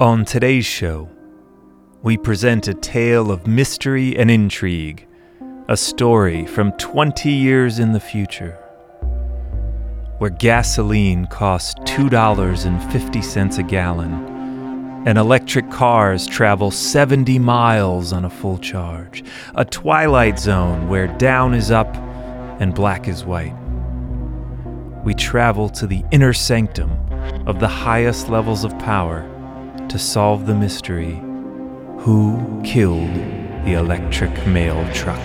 On today's show, we present a tale of mystery and intrigue, a story from 20 years in the future, where gasoline costs $2.50 a gallon and electric cars travel 70 miles on a full charge, a twilight zone where down is up and black is white. We travel to the inner sanctum of the highest levels of power to solve the mystery who killed the electric mail truck?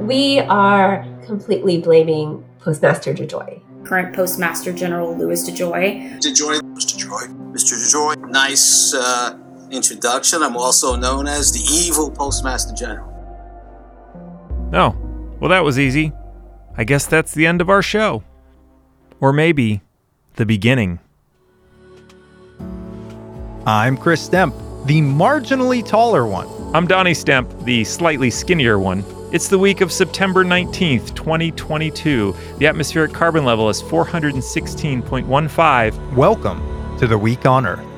We are completely blaming Postmaster DeJoy. Current Postmaster General Louis DeJoy. DeJoy, Mr. DeJoy. Mr. DeJoy, nice uh, introduction. I'm also known as the evil Postmaster General. Oh, well, that was easy. I guess that's the end of our show. Or maybe the beginning. I'm Chris Stemp, the marginally taller one. I'm Donnie Stemp, the slightly skinnier one. It's the week of September 19th, 2022. The atmospheric carbon level is 416.15. Welcome to the Week on Earth.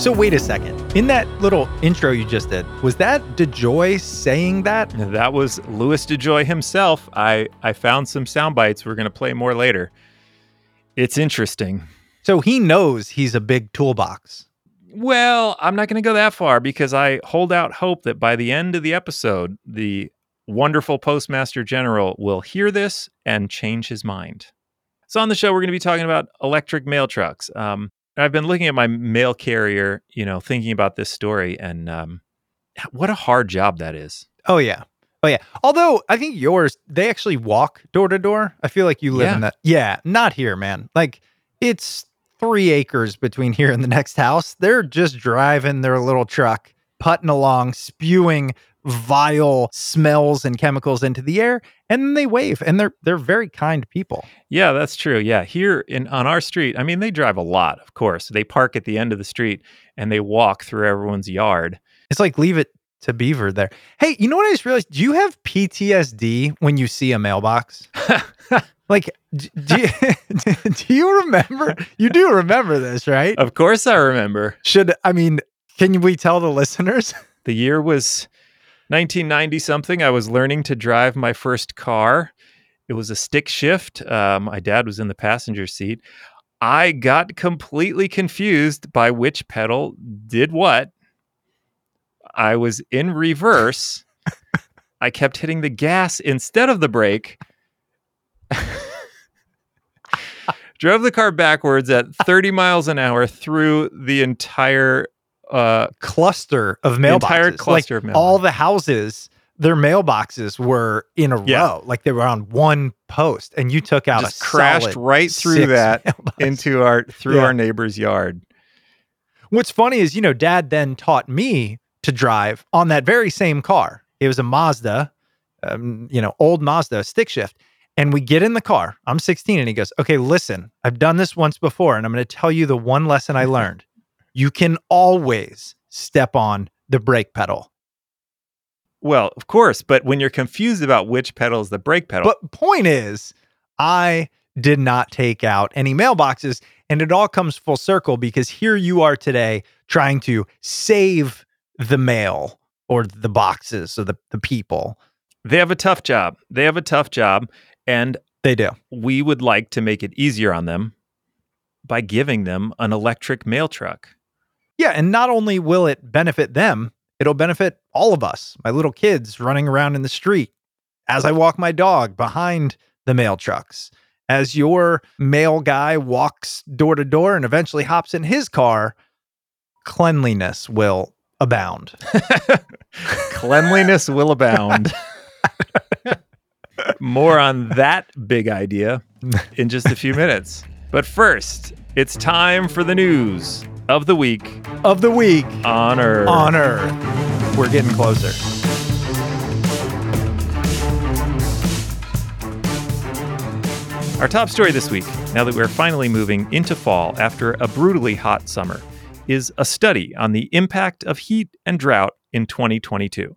So wait a second. In that little intro you just did, was that DeJoy saying that? That was Louis DeJoy himself. I, I found some sound bites. We're going to play more later. It's interesting. So he knows he's a big toolbox. Well, I'm not going to go that far because I hold out hope that by the end of the episode, the wonderful Postmaster General will hear this and change his mind. So, on the show, we're going to be talking about electric mail trucks. Um, I've been looking at my mail carrier, you know, thinking about this story, and um, what a hard job that is. Oh yeah, oh yeah. Although I think yours, they actually walk door to door. I feel like you live Yeah. in that. Yeah, not here, man. Like it's three acres between here and the next house. They're just driving their little truck, putting along, spewing vile smells and chemicals into the air, and then they wave. And they're they're very kind people. Yeah, that's true. Yeah, here in on our street, I mean, they drive a lot. Of course, they park at the end of the street and they walk through everyone's yard. It's like leave it to Beaver there. Hey, you know what I just realized? Do you have PTSD when you see a mailbox? Like, do you, do you remember? You do remember this, right? Of course, I remember. Should I mean? Can we tell the listeners? The year was 1990 something. I was learning to drive my first car. It was a stick shift. Uh, my dad was in the passenger seat. I got completely confused by which pedal did what. I was in reverse. I kept hitting the gas instead of the brake. Drove the car backwards at 30 miles an hour through the entire uh, Cluster of mailboxes. entire cluster like of all the houses, their mailboxes were in a Yeah. row, like they were on one post, and you took out just a crashed right through that mailboxes. into our through Yeah. our neighbor's yard. What's funny is, you know, dad then taught me to drive on that very same car. It was a Mazda, um, you know, old Mazda stick shift. And we get in the car. I'm 16 and he goes, Okay, listen, I've done this once before and I'm going to tell you the one lesson I learned. You can always step on the brake pedal. Well, of course, but when you're confused about which pedal is the brake pedal, But point is, I did not take out any mailboxes. And it all comes full circle because here you are today trying to save the mail or the boxes or the, the people. they have a tough job. They have a tough job, and They do. we would like to make it easier on them by giving them an electric mail truck. Yeah. And not only will it benefit them, it'll benefit all of us, my little kids running around in the street, as I walk my dog behind the mail trucks, as your mail guy walks door to door and eventually hops in his car, cleanliness will abound. Cleanliness will abound. More on that big idea in just a few minutes. But first, it's time for the news of the week of the week on Earth. We're getting closer. Our top story this week, now that we're finally moving into fall after a brutally hot summer, is a study on the impact of heat and drought in 2022.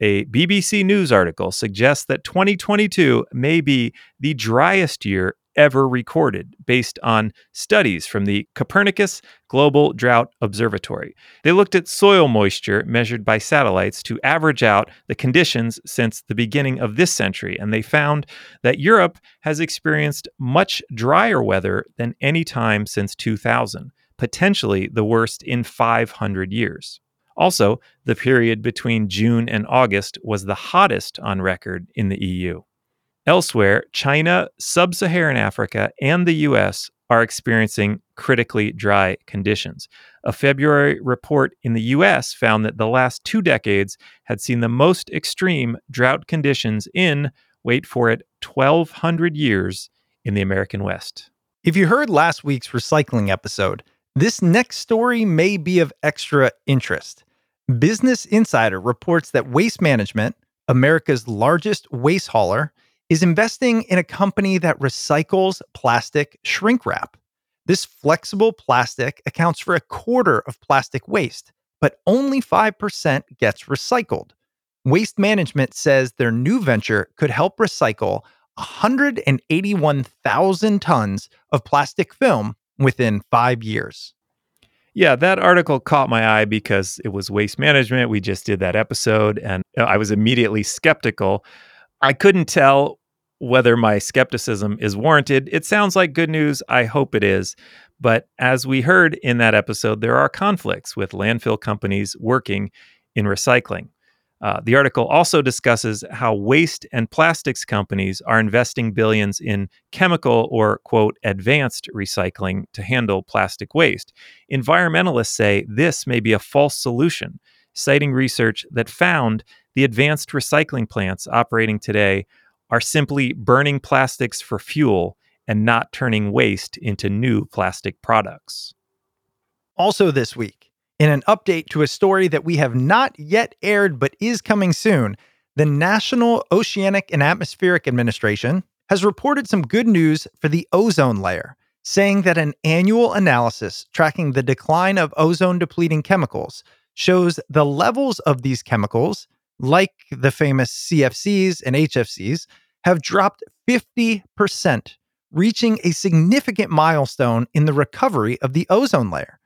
A BBC News article suggests that 2022 may be the driest year ever recorded based on studies from the Copernicus Global Drought Observatory. They looked at soil moisture measured by satellites to average out the conditions since the beginning of this century, and they found that Europe has experienced much drier weather than any time since 2000, potentially the worst in 500 years. Also, the period between June and August was the hottest on record in the EU. Elsewhere, China, sub Saharan Africa, and the US are experiencing critically dry conditions. A February report in the US found that the last two decades had seen the most extreme drought conditions in, wait for it, 1,200 years in the American West. If you heard last week's recycling episode, this next story may be of extra interest. Business Insider reports that Waste Management, America's largest waste hauler, is investing in a company that recycles plastic shrink wrap. This flexible plastic accounts for a quarter of plastic waste, but only 5% gets recycled. Waste Management says their new venture could help recycle 181,000 tons of plastic film within five years. Yeah, that article caught my eye because it was waste management. We just did that episode, and uh, I was immediately skeptical. I couldn't tell whether my skepticism is warranted. It sounds like good news. I hope it is. But as we heard in that episode, there are conflicts with landfill companies working in recycling. Uh, the article also discusses how waste and plastics companies are investing billions in chemical or, quote, advanced recycling to handle plastic waste. Environmentalists say this may be a false solution, citing research that found the advanced recycling plants operating today are simply burning plastics for fuel and not turning waste into new plastic products. Also, this week, in an update to a story that we have not yet aired but is coming soon, the National Oceanic and Atmospheric Administration has reported some good news for the ozone layer, saying that an annual analysis tracking the decline of ozone depleting chemicals shows the levels of these chemicals, like the famous CFCs and HFCs, have dropped 50%, reaching a significant milestone in the recovery of the ozone layer.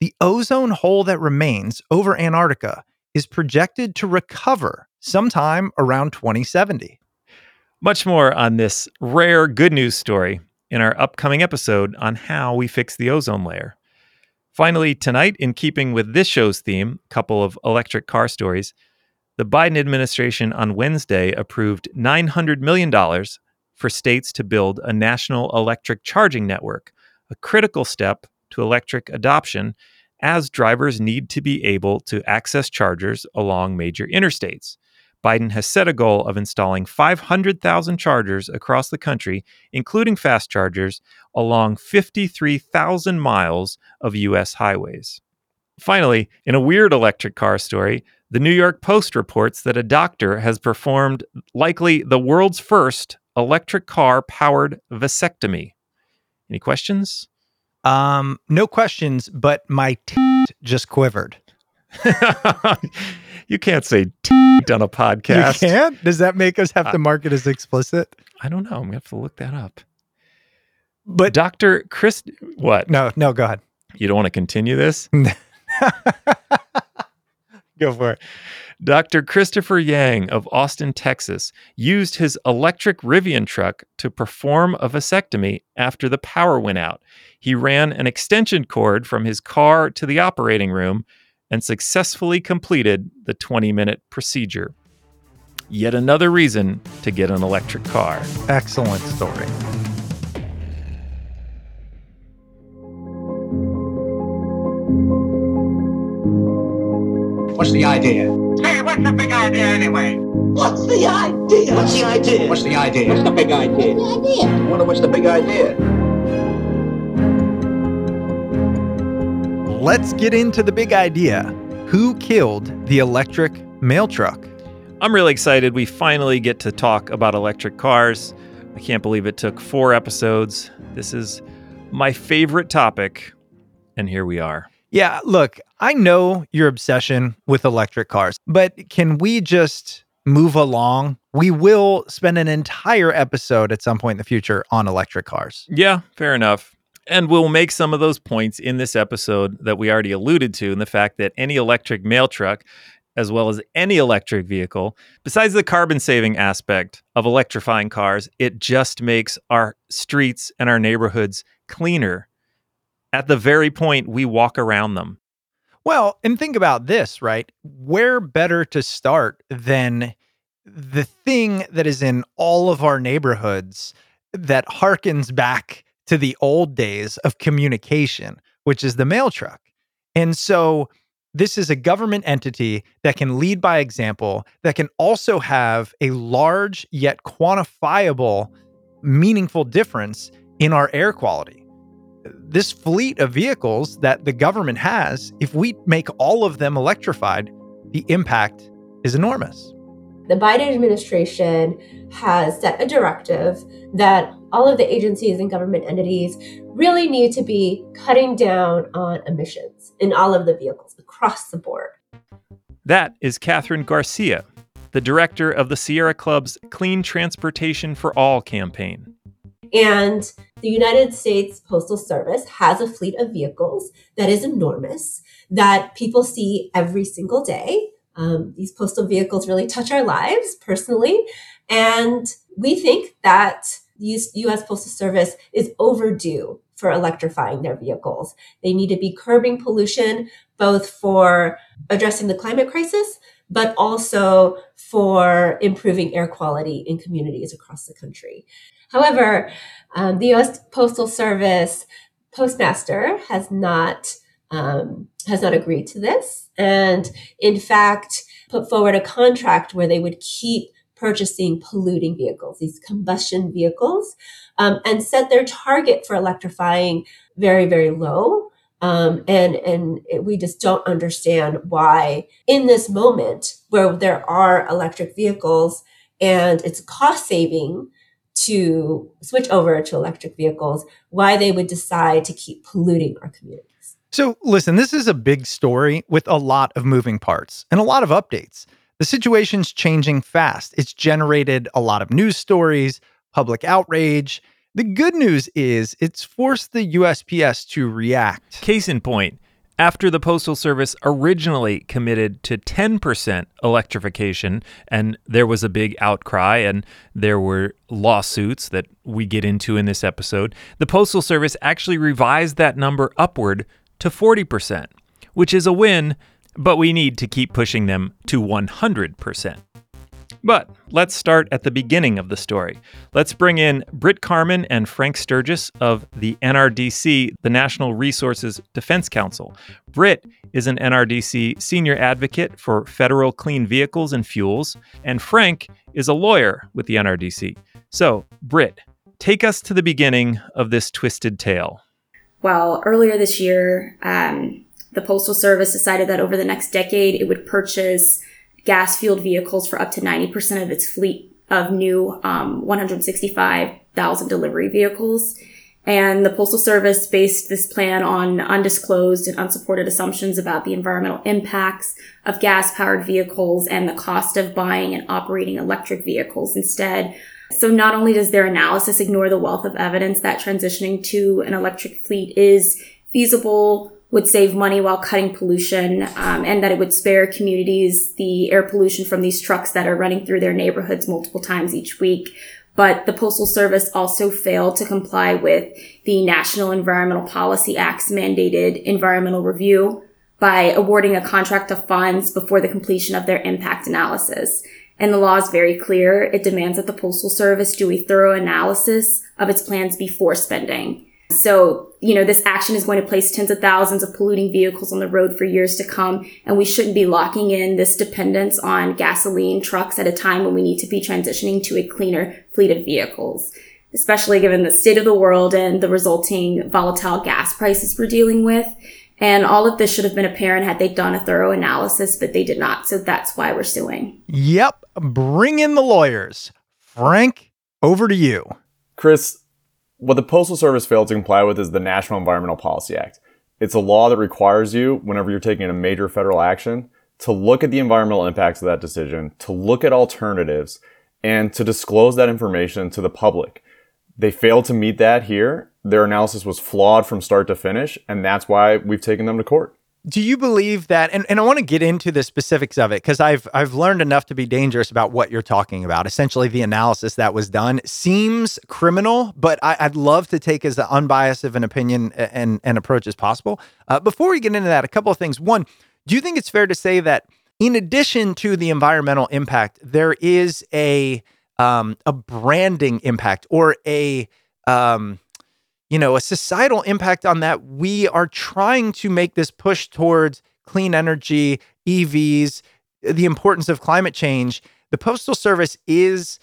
The ozone hole that remains over Antarctica is projected to recover sometime around 2070. Much more on this rare good news story in our upcoming episode on how we fix the ozone layer. Finally, tonight, in keeping with this show's theme, a couple of electric car stories, the Biden administration on Wednesday approved $900 million for states to build a national electric charging network, a critical step to electric adoption as drivers need to be able to access chargers along major interstates. Biden has set a goal of installing 500,000 chargers across the country, including fast chargers, along 53,000 miles of U.S. highways. Finally, in a weird electric car story, the New York Post reports that a doctor has performed likely the world's first electric car powered vasectomy. Any questions? Um, no questions, but my t- just quivered. you can't say t- on a podcast. You can't? Does that make us have to mark it as explicit? I don't know. I'm gonna have to look that up. But Dr. Chris, what? no, no, go ahead. You don't want to continue this? Go for it. Dr. Christopher Yang of Austin, Texas, used his electric Rivian truck to perform a vasectomy after the power went out. He ran an extension cord from his car to the operating room and successfully completed the 20 minute procedure. Yet another reason to get an electric car. Excellent story. What's the idea? Hey, what's the big idea anyway? What's the idea? What's the idea? What's the idea? What's the big idea? The idea. I wonder what's the big idea? Let's get into the big idea. Who killed the electric mail truck? I'm really excited. We finally get to talk about electric cars. I can't believe it took four episodes. This is my favorite topic, and here we are. Yeah, look, I know your obsession with electric cars, but can we just move along? We will spend an entire episode at some point in the future on electric cars. Yeah, fair enough. And we'll make some of those points in this episode that we already alluded to in the fact that any electric mail truck, as well as any electric vehicle, besides the carbon saving aspect of electrifying cars, it just makes our streets and our neighborhoods cleaner at the very point we walk around them. Well, and think about this, right? Where better to start than the thing that is in all of our neighborhoods that harkens back to the old days of communication, which is the mail truck. And so this is a government entity that can lead by example, that can also have a large yet quantifiable, meaningful difference in our air quality this fleet of vehicles that the government has, if we make all of them electrified, the impact is enormous. The Biden administration has set a directive that all of the agencies and government entities really need to be cutting down on emissions in all of the vehicles across the board. That is Katherine Garcia, the director of the Sierra Club's Clean Transportation for All campaign. And the United States Postal Service has a fleet of vehicles that is enormous that people see every single day. Um, these postal vehicles really touch our lives personally. And we think that the US Postal Service is overdue for electrifying their vehicles. They need to be curbing pollution, both for addressing the climate crisis, but also for improving air quality in communities across the country. However, um, the U.S. Postal Service postmaster has not um, has not agreed to this, and in fact, put forward a contract where they would keep purchasing polluting vehicles, these combustion vehicles, um, and set their target for electrifying very, very low. Um, and and it, we just don't understand why, in this moment where there are electric vehicles and it's cost saving to switch over to electric vehicles, why they would decide to keep polluting our communities. So, listen, this is a big story with a lot of moving parts and a lot of updates. The situation's changing fast. It's generated a lot of news stories, public outrage. The good news is it's forced the USPS to react. Case in point, after the Postal Service originally committed to 10% electrification, and there was a big outcry and there were lawsuits that we get into in this episode, the Postal Service actually revised that number upward to 40%, which is a win, but we need to keep pushing them to 100%. But let's start at the beginning of the story. Let's bring in Britt Carmon and Frank Sturges of the NRDC, the National Resources Defense Council. Britt is an NRDC senior advocate for federal clean vehicles and fuels, and Frank is a lawyer with the NRDC. So, Britt, take us to the beginning of this twisted tale. Well, earlier this year, um, the Postal Service decided that over the next decade, it would purchase gas fueled vehicles for up to 90% of its fleet of new um, 165,000 delivery vehicles. And the Postal Service based this plan on undisclosed and unsupported assumptions about the environmental impacts of gas powered vehicles and the cost of buying and operating electric vehicles instead. So not only does their analysis ignore the wealth of evidence that transitioning to an electric fleet is feasible, would save money while cutting pollution, um, and that it would spare communities the air pollution from these trucks that are running through their neighborhoods multiple times each week. But the Postal Service also failed to comply with the National Environmental Policy Act's mandated environmental review by awarding a contract of funds before the completion of their impact analysis. And the law is very clear. It demands that the Postal Service do a thorough analysis of its plans before spending. So, you know, this action is going to place tens of thousands of polluting vehicles on the road for years to come. And we shouldn't be locking in this dependence on gasoline trucks at a time when we need to be transitioning to a cleaner fleet of vehicles, especially given the state of the world and the resulting volatile gas prices we're dealing with. And all of this should have been apparent had they done a thorough analysis, but they did not. So that's why we're suing. Yep. Bring in the lawyers. Frank, over to you. Chris, what the Postal Service failed to comply with is the National Environmental Policy Act. It's a law that requires you, whenever you're taking a major federal action, to look at the environmental impacts of that decision, to look at alternatives, and to disclose that information to the public. They failed to meet that here. Their analysis was flawed from start to finish, and that's why we've taken them to court. Do you believe that? And, and I want to get into the specifics of it because I've I've learned enough to be dangerous about what you're talking about. Essentially, the analysis that was done seems criminal, but I, would love to take as unbiased of an opinion and, and approach as possible. Uh, before we get into that, a couple of things. One, do you think it's fair to say that in addition to the environmental impact, there is a um, a branding impact or a um, you know, a societal impact on that. We are trying to make this push towards clean energy, EVs, the importance of climate change. The Postal Service is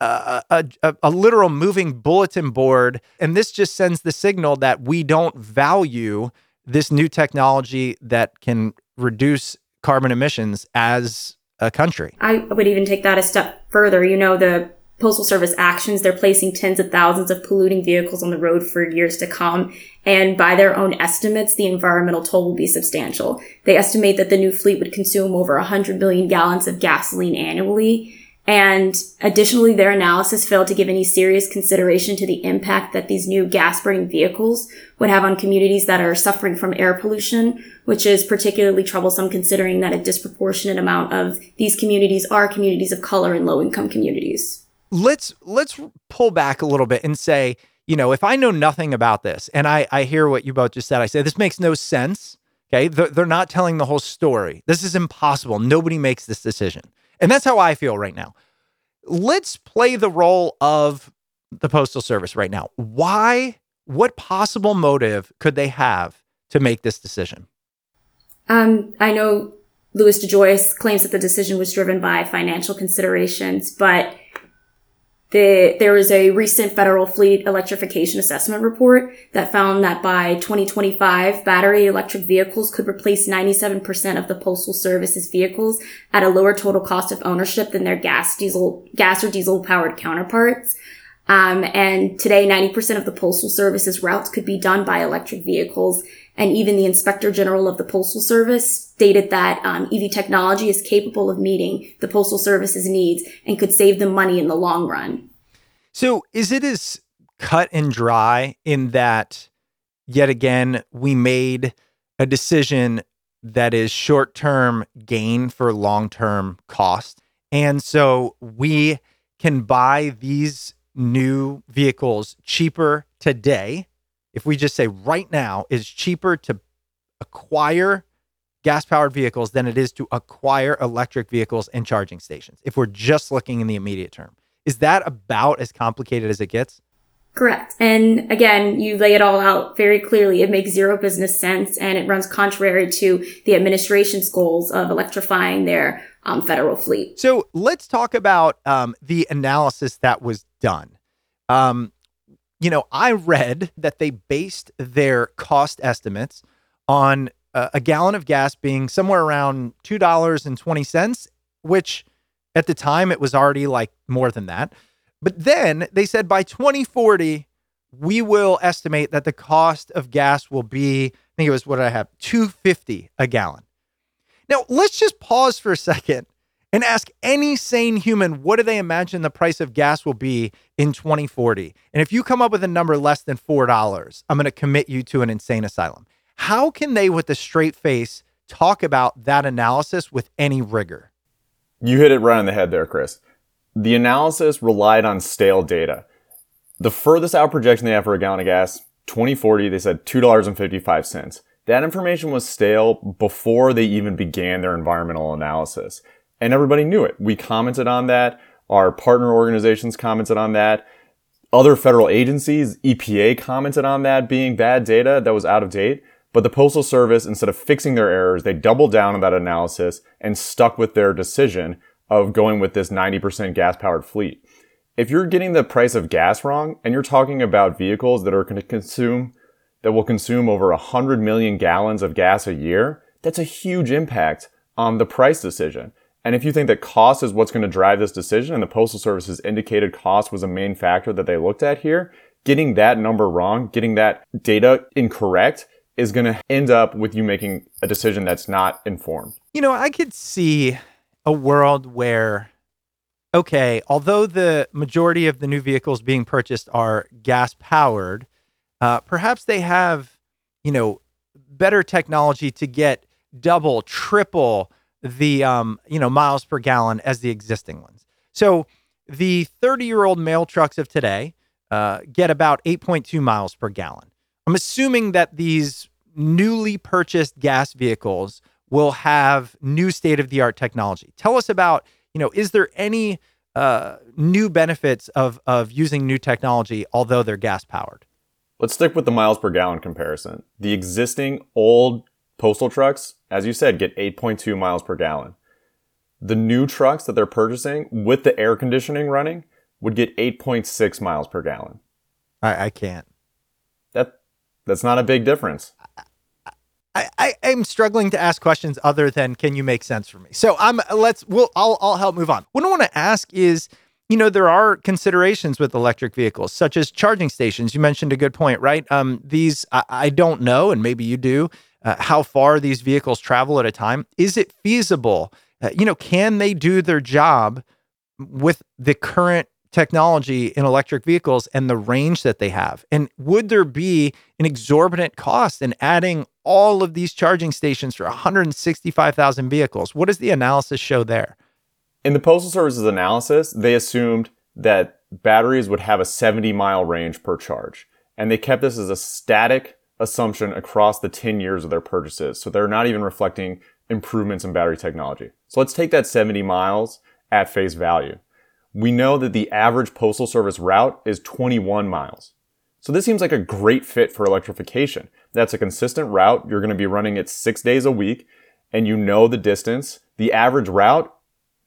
a, a, a, literal moving bulletin board. And this just sends the signal that we don't value this new technology that can reduce carbon emissions as a country. I would even take that a step further. You know, the Postal Service actions, they're placing tens of thousands of polluting vehicles on the road for years to come. And by their own estimates, the environmental toll will be substantial. They estimate that the new fleet would consume over 100 million gallons of gasoline annually. And additionally, their analysis failed to give any serious consideration to the impact that these new gas burning vehicles would have on communities that are suffering from air pollution, which is particularly troublesome considering that a disproportionate amount of these communities are communities of color and low income communities let's let's pull back a little bit and say, you know, if I know nothing about this and I I hear what you both just said, I say this makes no sense. Okay, they're, they're not telling the whole story. This is impossible. Nobody makes this decision, and that's how I feel right now. Let's play the role of the postal service right now. Why? What possible motive could they have to make this decision? Um, I know Louis DeJoy claims that the decision was driven by financial considerations, but the, there was a recent federal fleet electrification assessment report that found that by 2025, battery electric vehicles could replace 97% of the postal service's vehicles at a lower total cost of ownership than their gas, diesel, gas or diesel powered counterparts. Um, and today, 90% of the postal service's routes could be done by electric vehicles. And even the inspector general of the postal service stated that um, EV technology is capable of meeting the postal service's needs and could save them money in the long run. So, is it as cut and dry in that yet again we made a decision that is short-term gain for long-term cost, and so we can buy these new vehicles cheaper today if we just say right now is cheaper to acquire gas powered vehicles than it is to acquire electric vehicles and charging stations if we're just looking in the immediate term. Is that about as complicated as it gets? Correct. And again, you lay it all out very clearly. It makes zero business sense and it runs contrary to the administration's goals of electrifying their um, federal fleet. So let's talk about um, the analysis that was done. Um, you know, I read that they based their cost estimates on a, a gallon of gas being somewhere around $2.20, which at the time it was already like more than that. But then they said by 2040, we will estimate that the cost of gas will be, I think it was what I have, 250 a gallon. Now, let's just pause for a second and ask any sane human what do they imagine the price of gas will be in 2040? And if you come up with a number less than $4, I'm going to commit you to an insane asylum. How can they, with a straight face, talk about that analysis with any rigor? You hit it right on the head there, Chris. The analysis relied on stale data. The furthest out projection they have for a gallon of gas, 2040, they said $2.55. That information was stale before they even began their environmental analysis and everybody knew it. We commented on that. Our partner organizations commented on that. Other federal agencies, EPA commented on that being bad data that was out of date. But the Postal Service, instead of fixing their errors, they doubled down on that analysis and stuck with their decision of going with this 90% gas powered fleet. If you're getting the price of gas wrong and you're talking about vehicles that are going to consume, that will consume over 100 million gallons of gas a year, that's a huge impact on the price decision. And if you think that cost is what's going to drive this decision and the Postal Service's indicated cost was a main factor that they looked at here, getting that number wrong, getting that data incorrect is going to end up with you making a decision that's not informed. You know, I could see a world where, okay, although the majority of the new vehicles being purchased are gas powered, uh, perhaps they have, you know, better technology to get double, triple the, um, you know, miles per gallon as the existing ones. So the 30 year old mail trucks of today uh, get about 8.2 miles per gallon. I'm assuming that these newly purchased gas vehicles will have new state of the art technology. Tell us about, you know, is there any uh, new benefits of of using new technology, although they're gas powered? Let's stick with the miles per gallon comparison. The existing old postal trucks, as you said, get 8.2 miles per gallon. The new trucks that they're purchasing with the air conditioning running would get 8.6 miles per gallon. I, I can't. That that's not a big difference. I, I am struggling to ask questions other than can you make sense for me? So I'm let's we'll I'll I'll help move on. What I want to ask is, you know, there are considerations with electric vehicles, such as charging stations. You mentioned a good point, right? Um, these I, I don't know, and maybe you do, uh, how far these vehicles travel at a time. Is it feasible? Uh, you know, can they do their job with the current technology in electric vehicles and the range that they have? And would there be an exorbitant cost in adding all of these charging stations for 165,000 vehicles? What does the analysis show there? In the Postal Service's analysis, they assumed that batteries would have a 70 mile range per charge. And they kept this as a static assumption across the 10 years of their purchases. So they're not even reflecting improvements in battery technology. So let's take that 70 miles at face value we know that the average Postal Service route is 21 miles. So this seems like a great fit for electrification. That's a consistent route. You're going to be running it six days a week and you know the distance. The average route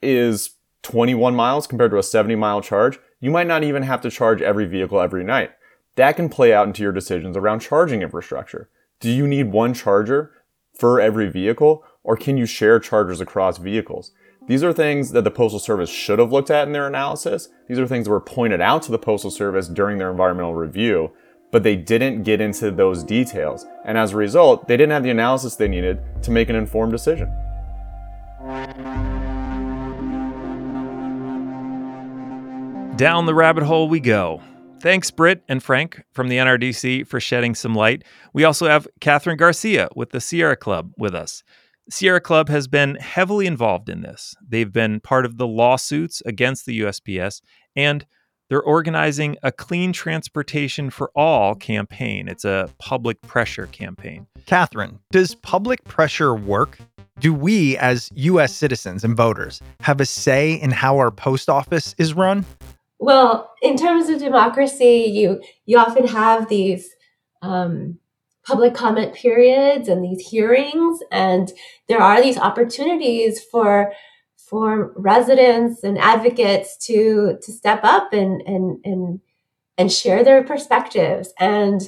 is 21 miles compared to a 70 mile charge. You might not even have to charge every vehicle every night. That can play out into your decisions around charging infrastructure. Do you need one charger for every vehicle or can you share chargers across vehicles? These are things that the Postal Service should have looked at in their analysis. These are things that were pointed out to the Postal Service during their environmental review, but they didn't get into those details. And as a result, they didn't have the analysis they needed to make an informed decision. Down the rabbit hole we go. Thanks, Britt and Frank from the NRDC, for shedding some light. We also have Katherine Garcia with the Sierra Club with us. Sierra Club has been heavily involved in this. They've been part of the lawsuits against the USPS, and they're organizing a Clean Transportation for All campaign. It's a public pressure campaign. Katherine, does public pressure work? Do we, as US citizens and voters, have a say in how our post office is run? Well, in terms of democracy, you you often have these um, public comment periods and these hearings and there are these opportunities for for residents and advocates to to step up and and and and share their perspectives. And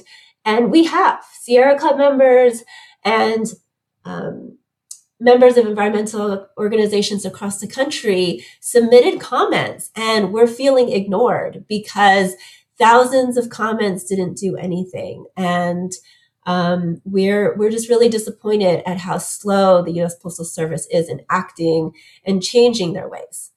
and we have sierra club members and um, members of environmental organizations across the country submitted comments and we're feeling ignored because thousands of comments didn't do anything and um, we're we're just really disappointed at how slow the U.S. Postal Service is in acting and changing their ways.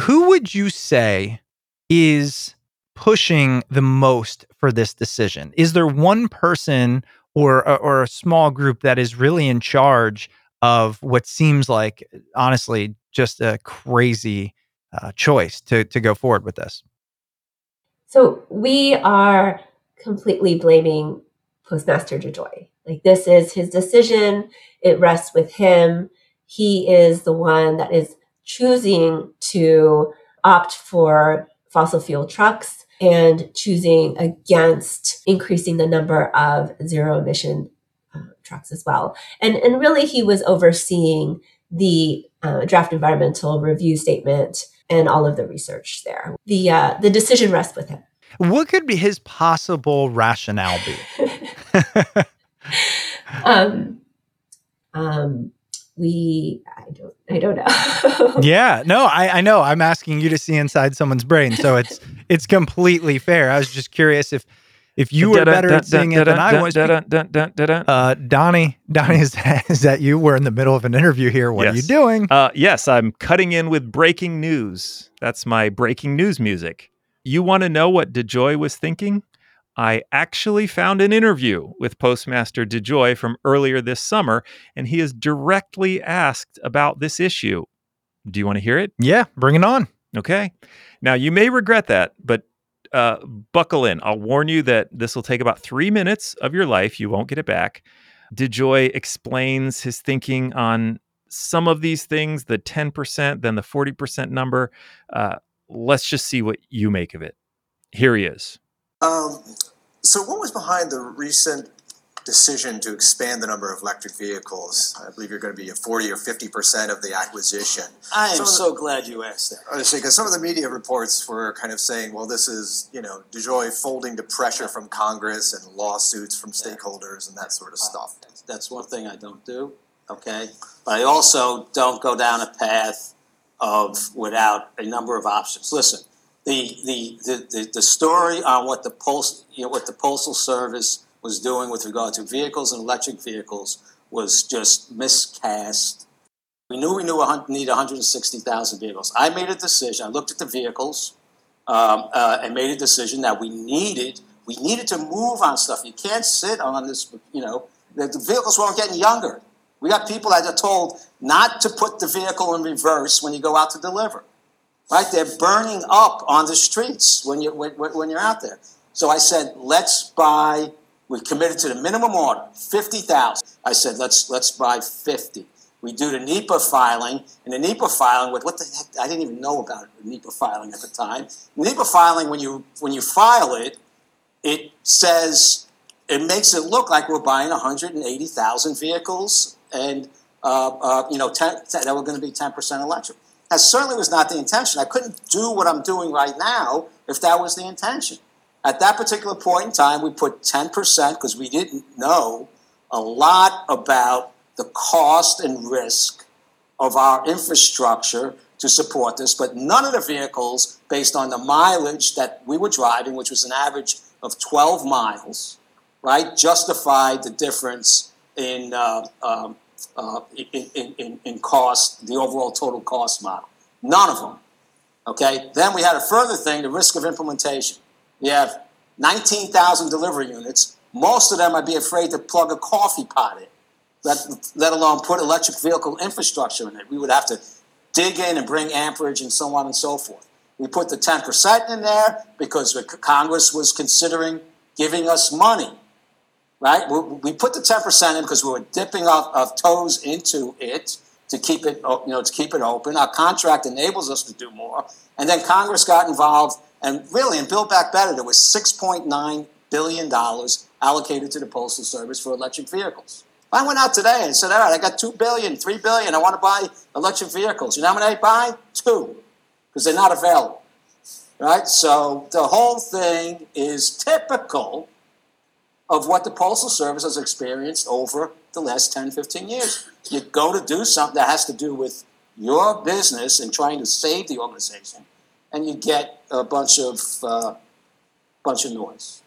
Who would you say is pushing the most for this decision? Is there one person or or a small group that is really in charge of what seems like, honestly, just a crazy uh, choice to to go forward with this? So we are completely blaming Postmaster DeJoy. Like this is his decision. It rests with him. He is the one that is choosing to opt for fossil fuel trucks and choosing against increasing the number of zero emission trucks as well. And, and really, he was overseeing the uh, draft environmental review statement and all of the research there. The, uh, the decision rests with him. What could be his possible rationale be? um, um, we, I don't, I don't know. yeah, no, I, I know. I'm asking you to see inside someone's brain, so it's it's completely fair. I was just curious if If you were better at seeing it than I was, uh, Donnie, Donnie, is that, is that you? We're in the middle of an interview here. What are you doing? Uh, yes, I'm cutting in with breaking news. That's my breaking news music. You want to know what DeJoy was thinking? I actually found an interview with Postmaster DeJoy from earlier this summer, and he is directly asked about this issue. Do you want to hear it? yeah, bring it on. Okay. Now, you may regret that, but uh, buckle in. I'll warn you that this will take about three minutes of your life. You won't get it back. DeJoy explains his thinking on some of these things the 10%, then the 40% number. Uh, let's just see what you make of it. Here he is. Um, so, what was behind the recent decision to expand the number of electric vehicles? I believe you're going to be at 40 or 50 percent of the acquisition. I am Some of the- so glad you asked that. Say because some of the media reports were kind of saying, well, this is you know DeJoy folding to pressure from Congress and lawsuits from stakeholders and that sort of stuff. That's, that's one thing I don't do, okay? But I also don't go down a path of without a number of options. Listen, the the, the, the, the story on what the post you know what the postal service was doing with regard to vehicles and electric vehicles was just miscast. We knew we knew need 160,000 vehicles. I made a decision. I looked at the vehicles um, uh, and made a decision that we needed we needed to move on stuff. You can't sit on this. You know, the, the vehicles weren't getting younger. We got people that are told not to put the vehicle in reverse when you go out to deliver. Right? They're burning up on the streets when you when when you're out there. So I said, let's buy. We committed to the minimum order, fifty thousand. I said, let's let's buy fifty. We do the NEPA filing, and the NEPA filing with what the heck? I didn't even know about NEPA filing at the time. NEPA filing, when you when you file it, it says it makes it look like we're buying 180,000 vehicles and uh, uh, you know 10, that were going to be 10% electric. That certainly was not the intention. I couldn't do what I'm doing right now if that was the intention. At that particular point in time, we put 10% because we didn't know a lot about the cost and risk of our infrastructure to support this, but none of the vehicles, based on the mileage that we were driving, which was an average of 12 miles, right, justified the difference in, uh, um, uh, in, in, in, cost, the overall total cost model. None of them. Okay. Then we had a further thing: the risk of implementation. You have 19,000 delivery units. Most of them, I'd be afraid to plug a coffee pot in, let, let alone put electric vehicle infrastructure in it. We would have to dig in and bring amperage and so on and so forth. We put the 10% in there because Congress was considering giving us money, right? We, put the 10% in because we were dipping our toes into it to keep it, you know, to keep it open. Our contract enables us to do more. And then Congress got involved and really, in Build Back Better, there was $6.9 billion allocated to the Postal Service for electric vehicles. I went out today and said, all right, I got $2 billion, $3 billion, I want to buy electric vehicles. You know how many I buy? Two, because they're not available. Right? So the whole thing is typical of what the Postal Service has experienced over the last 10, 15 years. You go to do something that has to do with your business and trying to save the organization, and you get a bunch of uh, bunch of noise.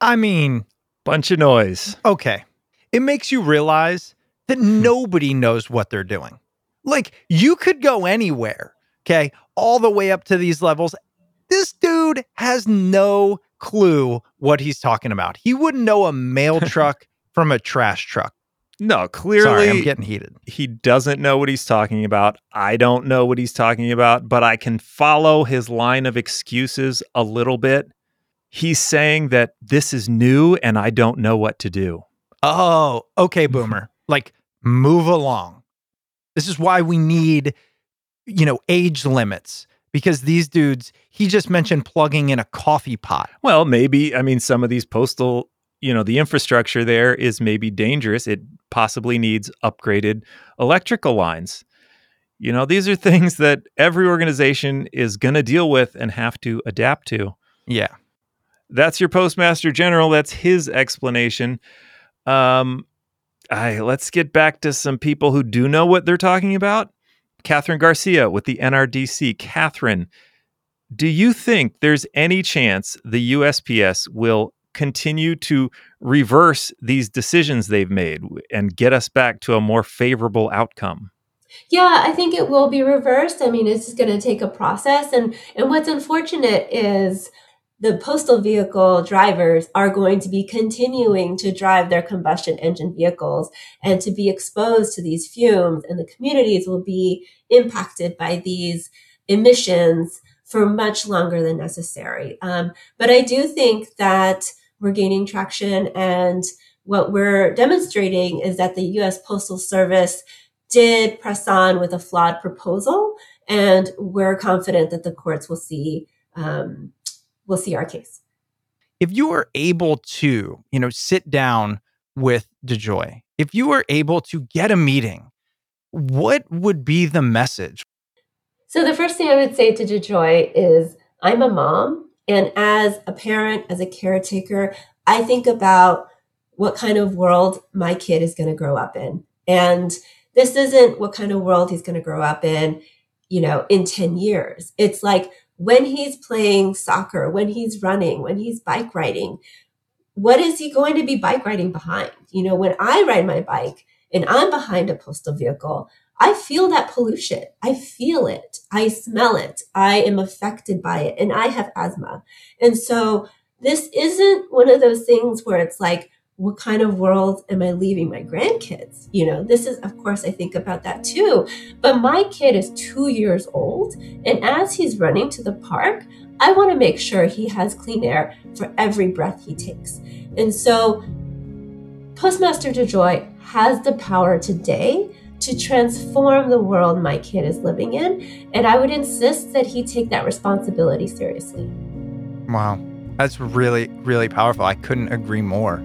I mean, Bunch of noise. okay. It makes you realize that nobody knows what they're doing. Like, you could go anywhere, okay, all the way up to these levels. This dude has no clue what he's talking about. He wouldn't know a mail truck from a trash truck. No, clearly Sorry, I'm getting heated. he doesn't know what he's talking about. I don't know what he's talking about, but I can follow his line of excuses a little bit. He's saying that this is new and I don't know what to do. Oh, okay, boomer. Like, move along. This is why we need, you know, age limits because these dudes, he just mentioned plugging in a coffee pot. Well, maybe, I mean, some of these postal, you know, the infrastructure there is maybe dangerous. It possibly needs upgraded electrical lines. You know, these are things that every organization is going to deal with and have to adapt to. Yeah. That's your postmaster general. That's his explanation. Um, I let's get back to some people who do know what they're talking about. Katherine Garcia with the NRDC. Katherine, Do you think there's any chance the USPS will continue to reverse these decisions they've made and get us back to a more favorable outcome? Yeah, I think it will be reversed. I mean, it's just going to take a process. And, and what's unfortunate is the postal vehicle drivers are going to be continuing to drive their combustion engine vehicles and to be exposed to these fumes, and the communities will be impacted by these emissions for much longer than necessary. Um, but I do think that we're gaining traction, and what we're demonstrating is that the US Postal Service did press on with a flawed proposal, and we're confident that the courts will see. Um, will see our case. If you were able to, you know, sit down with DeJoy, if you were able to get a meeting, what would be the message? So the first thing I would say to DeJoy is I'm a mom and as a parent, as a caretaker, I think about what kind of world my kid is going to grow up in. And this isn't what kind of world he's going to grow up in, you know, in 10 years. It's like when he's playing soccer, when he's running, when he's bike riding, what is he going to be bike riding behind? You know, when I ride my bike and I'm behind a postal vehicle, I feel that pollution. I feel it. I smell it. I am affected by it and I have asthma. And so this isn't one of those things where it's like, what kind of world am I leaving my grandkids? You know, this is, of course, I think about that too. But my kid is two years old, and as he's running to the park, I want to make sure he has clean air for every breath he takes. And so, Postmaster DeJoy has the power today to transform the world my kid is living in. And I would insist that he take that responsibility seriously. Wow. That's really, really powerful. I couldn't agree more.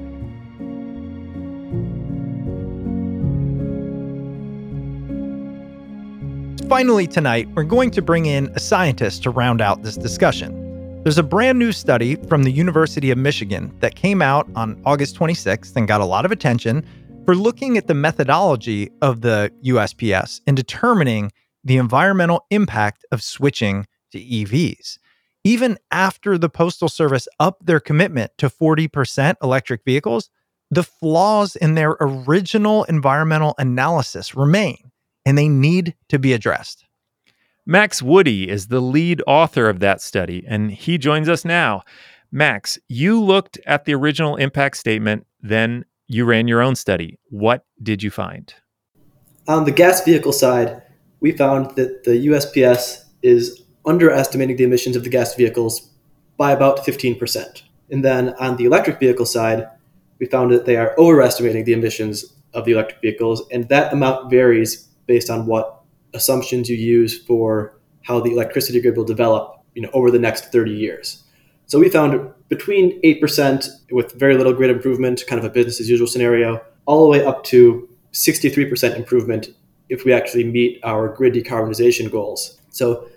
Finally, tonight, we're going to bring in a scientist to round out this discussion. There's a brand new study from the University of Michigan that came out on August 26th and got a lot of attention for looking at the methodology of the USPS and determining the environmental impact of switching to EVs. Even after the Postal Service upped their commitment to 40% electric vehicles, the flaws in their original environmental analysis remain and they need to be addressed. Max Woody is the lead author of that study, and he joins us now. Max, you looked at the original impact statement, then you ran your own study. What did you find? On the gas vehicle side, we found that the USPS is underestimating the emissions of the gas vehicles by about 15%. And then on the electric vehicle side, we found that they are overestimating the emissions of the electric vehicles, and that amount varies based on what assumptions you use for how the electricity grid will develop you know, over the next 30 years. So we found between 8% with very little grid improvement, kind of a business as usual scenario, all the way up to 63% improvement if we actually meet our grid decarbonization goals. So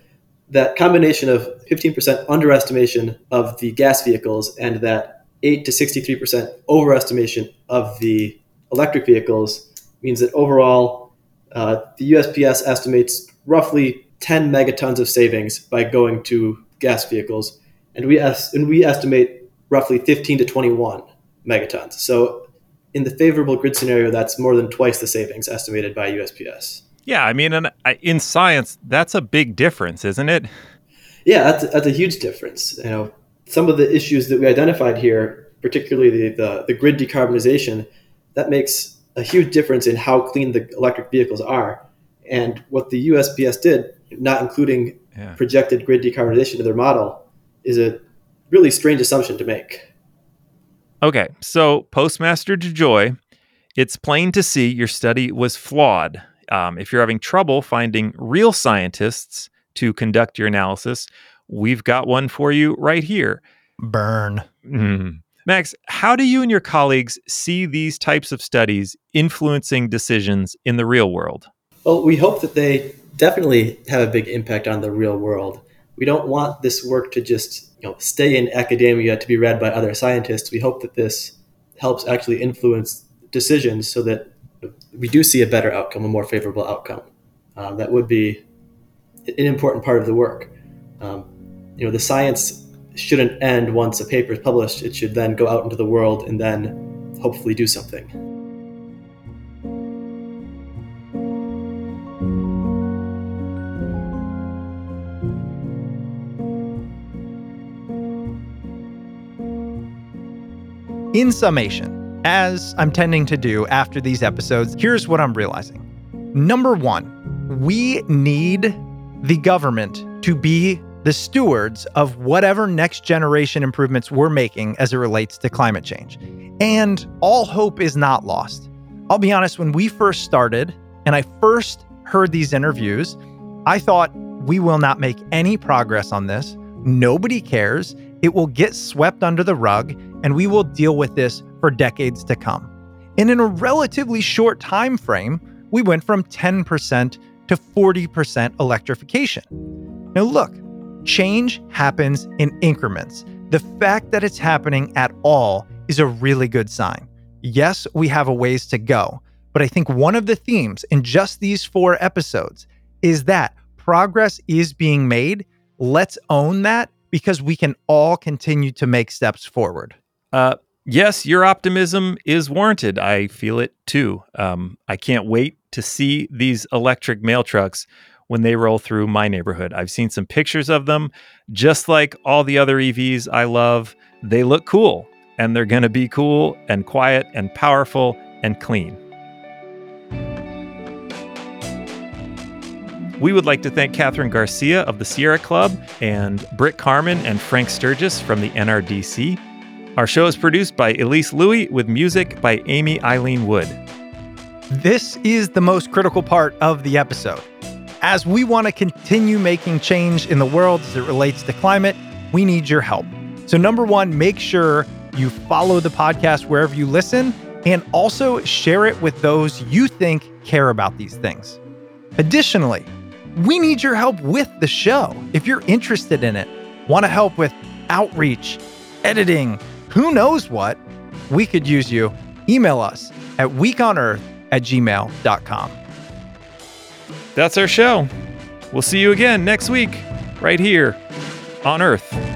that combination of 15% underestimation of the gas vehicles and that 8 to 63% overestimation of the electric vehicles means that overall uh, the USPS estimates roughly 10 megatons of savings by going to gas vehicles, and we es- and we estimate roughly 15 to 21 megatons. So, in the favorable grid scenario, that's more than twice the savings estimated by USPS. Yeah, I mean, in, in science, that's a big difference, isn't it? Yeah, that's, that's a huge difference. You know, some of the issues that we identified here, particularly the, the, the grid decarbonization, that makes a huge difference in how clean the electric vehicles are. And what the USPS did, not including yeah. projected grid decarbonization to their model, is a really strange assumption to make. Okay, so Postmaster DeJoy, it's plain to see your study was flawed. Um, if you're having trouble finding real scientists to conduct your analysis, we've got one for you right here. Burn. Mm. Max, how do you and your colleagues see these types of studies influencing decisions in the real world? Well, we hope that they definitely have a big impact on the real world. We don't want this work to just you know, stay in academia to be read by other scientists. We hope that this helps actually influence decisions so that we do see a better outcome, a more favorable outcome. Um, that would be an important part of the work. Um, you know, the science shouldn't end once a paper is published. It should then go out into the world and then hopefully do something. In summation, as I'm tending to do after these episodes, here's what I'm realizing. Number one, we need the government to be the stewards of whatever next generation improvements we're making as it relates to climate change. And all hope is not lost. I'll be honest, when we first started and I first heard these interviews, I thought we will not make any progress on this. Nobody cares. It will get swept under the rug, and we will deal with this for decades to come. And in a relatively short time frame, we went from 10% to 40% electrification. Now, look, change happens in increments. The fact that it's happening at all is a really good sign. Yes, we have a ways to go, but I think one of the themes in just these four episodes is that progress is being made. Let's own that because we can all continue to make steps forward. Uh, yes, your optimism is warranted. I feel it too. Um, I can't wait to see these electric mail trucks when they roll through my neighborhood. I've seen some pictures of them. Just like all the other EVs I love, they look cool and they're going to be cool and quiet and powerful and clean. We would like to thank Katherine Garcia of the Sierra Club and Britt Carmon and Frank Sturges from the NRDC. Our show is produced by Elise Louie with music by Amy Eileen Wood. This is the most critical part of the episode. As we want to continue making change in the world as it relates to climate, we need your help. So, number one, make sure you follow the podcast wherever you listen and also share it with those you think care about these things. Additionally, we need your help with the show. If you're interested in it, want to help with outreach, editing, who knows what, we could use you. Email us at weekonearth at gmail.com. That's our show. We'll see you again next week, right here on Earth.